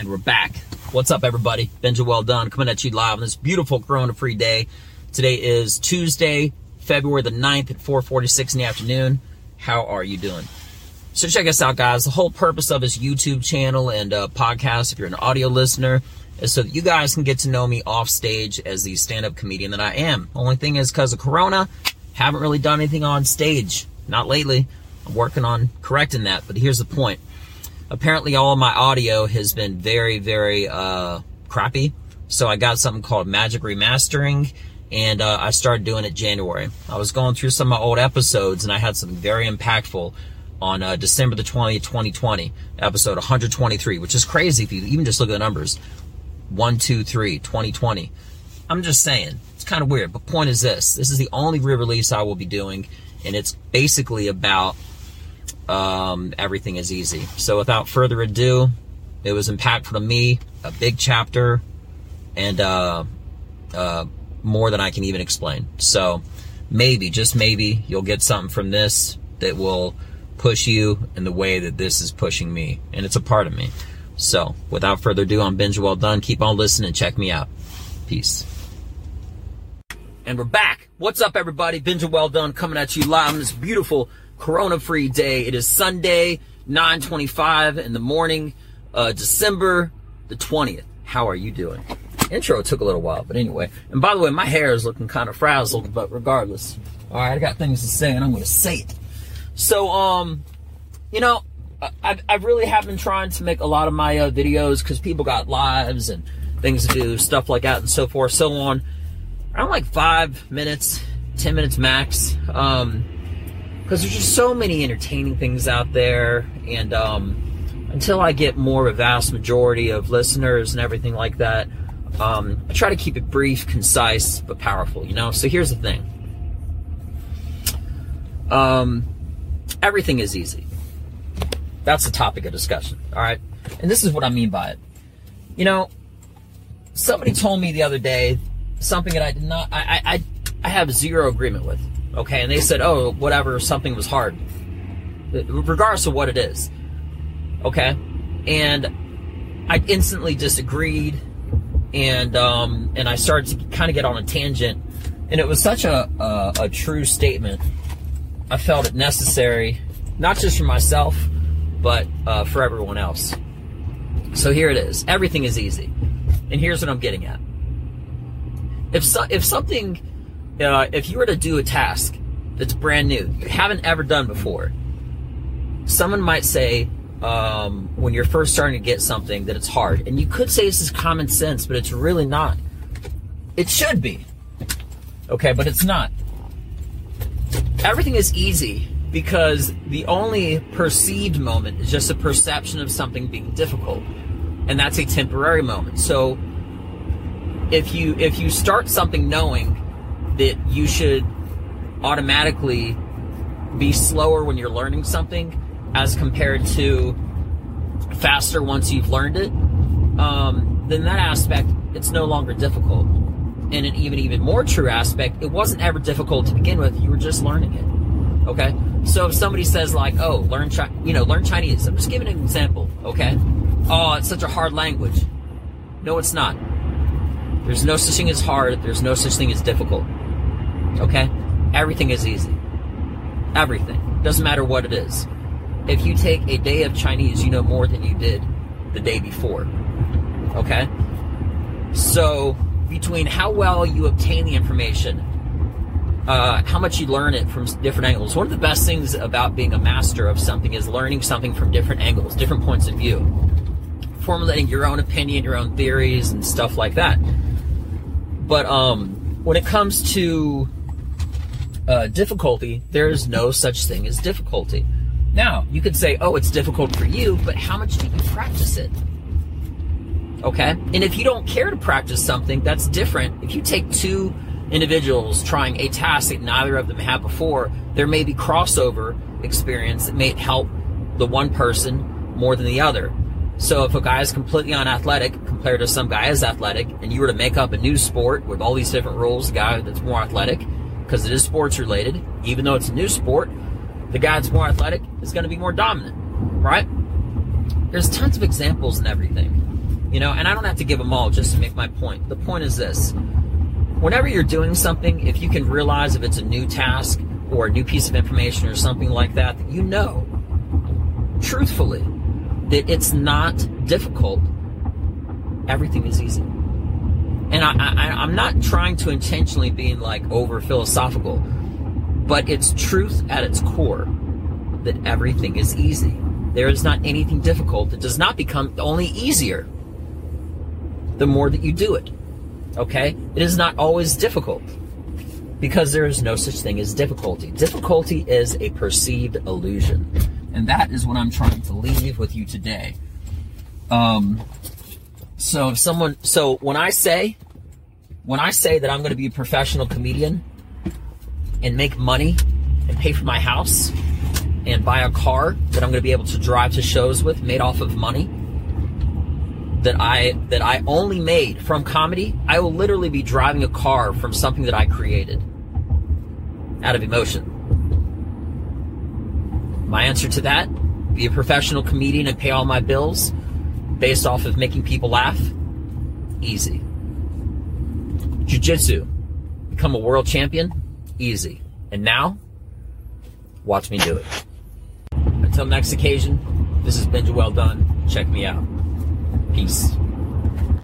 and we're back. What's up, everybody? Benja Well Done coming at you live on this beautiful Corona free day. Today is Tuesday, February the 9th at 4:46 in the afternoon. How are you doing? So check us out, guys. The whole purpose of this YouTube channel and uh, podcast, if you're an audio listener, is so that you guys can get to know me off stage as the stand-up comedian that I am. Only thing is, because of Corona, haven't really done anything on stage. Not lately. I'm working on correcting that. But here's the point apparently all my audio has been very, very uh, crappy. So I got something called Magic Remastering, and uh, I started doing it January. I was going through some of my old episodes, and I had something very impactful on uh, December the 20th, 2020, episode 123, which is crazy if you even just look at the numbers. 123, 2020. I'm just saying, it's kind of weird. But point is this this is the only re release I will be doing, and it's basically about um, everything is easy. So without further ado, it was impactful to me, a big chapter, and uh, uh, more than I can even explain. So maybe, just maybe, you'll get something from this that will push you in the way that this is pushing me, and it's a part of me. So without further ado, I'm Benja Well Done. Keep on listening. Check me out. Peace. And we're back. What's up, everybody? Benja Well Done coming at you live on this beautiful corona-free day. It is Sunday, 9:25 in the morning, uh, December the 20th. How are you doing? Intro took a little while, but anyway. And by the way, my hair is looking kind of frazzled, but regardless, all right, I got things to say, and I'm going to say it. So, um, you know, I, I really have been trying to make a lot of my uh, videos because people got lives and things to do, stuff like that, and so forth, so on. Around like five minutes, ten minutes max. Um, because there's just so many entertaining things out there and um, until i get more of a vast majority of listeners and everything like that um, i try to keep it brief concise but powerful you know? So here's the thing. Um, everything is easy. That's the topic of discussion all right? And this is what i mean by it. You know somebody told me the other day something that i did not i i, I have zero agreement with Okay, and they said, oh, whatever, something was hard. Regardless of what it is. Okay? And I instantly disagreed and um, and I started to kind of get on a tangent. And it was such a, a, a true statement. I felt it necessary, not just for myself, but uh, for everyone else. So here it is. Everything is easy. And here's what I'm getting at. If so, if something uh, if you were to do a task that's brand new, you haven't ever done before, someone might say, um, when you're first starting to get something, that it's hard. And you could say this is common sense, but it's really not. It should be. Okay, but it's not. Everything is easy because the only perceived moment is just a perception of something being difficult. And that's a temporary moment. So if you if you start something knowing that you should automatically be slower when you're learning something as compared to faster once you've learned it, um, then that aspect, it's no longer difficult. And an even, even more true aspect, it wasn't ever difficult to begin with. You were just learning it. Okay? So if somebody says like, oh, learn, Chi- you know, learn Chinese. I'm just giving an example. Okay? Oh, it's such a hard language. No, it's not. There's no such thing as hard. There's no such thing as difficult. Okay? Everything is easy. Everything. Doesn't matter what it is. If you take a day of Chinese, you know more than you did the day before. Okay? So, between how well you obtain the information, uh, how much you learn it from different angles. One of the best things about being a master of something is learning something from different angles, different points of view, formulating your own opinion, your own theories, and stuff like that. But um, when it comes to uh, difficulty, there is no such thing as difficulty. Now, you could say, oh, it's difficult for you, but how much do you practice it? Okay? And if you don't care to practice something, that's different. If you take two individuals trying a task that neither of them had before, there may be crossover experience that may help the one person more than the other. So if a guy is completely unathletic compared to some guy is athletic, and you were to make up a new sport with all these different rules, a guy that's more athletic, because it is sports related, even though it's a new sport, the guy that's more athletic is going to be more dominant, right? There's tons of examples and everything. You know, and I don't have to give them all just to make my point. The point is this whenever you're doing something, if you can realize if it's a new task or a new piece of information or something like that, that you know, truthfully, that it's not difficult, everything is easy. And I, I'm not trying to intentionally be like over philosophical, but it's truth at its core that everything is easy. There is not anything difficult. It does not become only easier the more that you do it. Okay? It is not always difficult because there is no such thing as difficulty. Difficulty is a perceived illusion. And that is what I'm trying to leave with you today. Um, so if someone, so when I say, when I say that I'm going to be a professional comedian and make money and pay for my house and buy a car that I'm going to be able to drive to shows with made off of money that I that I only made from comedy, I will literally be driving a car from something that I created out of emotion. My answer to that, be a professional comedian and pay all my bills based off of making people laugh, easy. Jiu-jitsu, become a world champion, easy. And now, watch me do it. Until next occasion, this has been Well Done. Check me out. Peace.